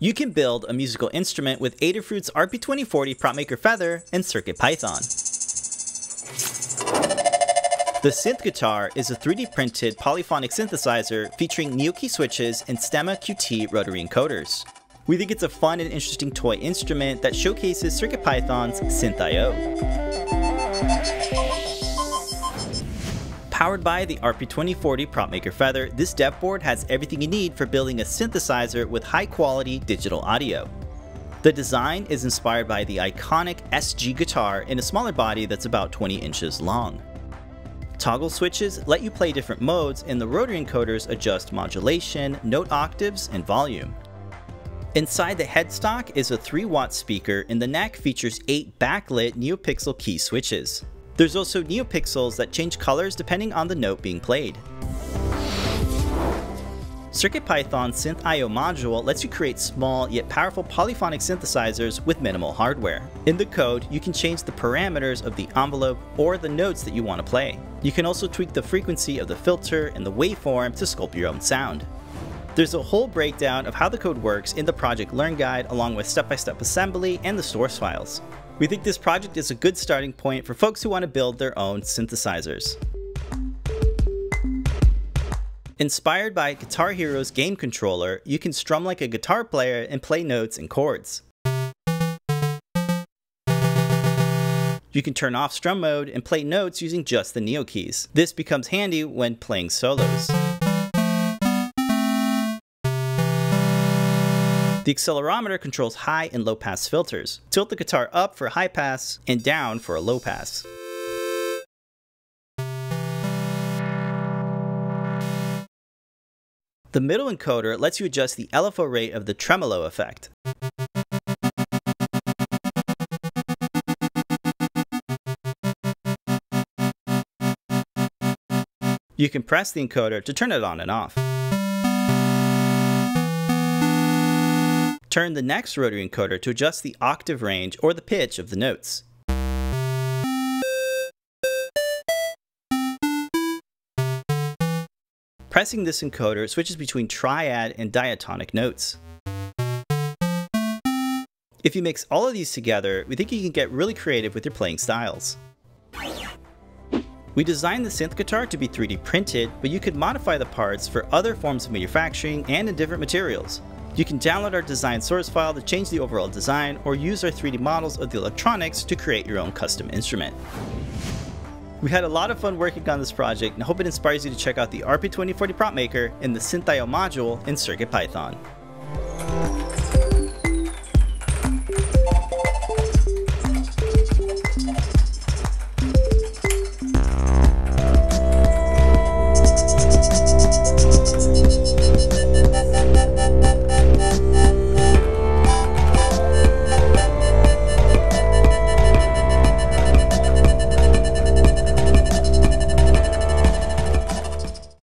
You can build a musical instrument with Adafruit's RP2040 PropMaker Feather and CircuitPython. The Synth Guitar is a 3D printed polyphonic synthesizer featuring NeoKey switches and Stemma QT rotary encoders. We think it's a fun and interesting toy instrument that showcases CircuitPython's synthio. Powered by the RP2040 PropMaker Feather, this dev board has everything you need for building a synthesizer with high quality digital audio. The design is inspired by the iconic SG guitar in a smaller body that's about 20 inches long. Toggle switches let you play different modes and the rotary encoders adjust modulation, note octaves, and volume. Inside the headstock is a 3 watt speaker and the neck features 8 backlit NeoPixel key switches. There's also NeoPixels that change colors depending on the note being played. CircuitPython synthio module lets you create small yet powerful polyphonic synthesizers with minimal hardware. In the code, you can change the parameters of the envelope or the notes that you want to play. You can also tweak the frequency of the filter and the waveform to sculpt your own sound. There's a whole breakdown of how the code works in the project learn guide along with step-by-step -step assembly and the source files. We think this project is a good starting point for folks who want to build their own synthesizers. Inspired by Guitar Hero's game controller, you can strum like a guitar player and play notes and chords. You can turn off strum mode and play notes using just the NeoKeys. This becomes handy when playing solos. The accelerometer controls high and low pass filters. Tilt the guitar up for a high pass and down for a low pass. The middle encoder lets you adjust the LFO rate of the tremolo effect. You can press the encoder to turn it on and off. Turn the next rotary encoder to adjust the octave range or the pitch of the notes. Pressing this encoder switches between triad and diatonic notes. If you mix all of these together, we think you can get really creative with your playing styles. We designed the synth guitar to be 3D printed, but you could modify the parts for other forms of manufacturing and in different materials. You can download our design source file to change the overall design or use our 3D models of the electronics to create your own custom instrument. We had a lot of fun working on this project and hope it inspires you to check out the RP2040 PropMaker and the synthio module in CircuitPython.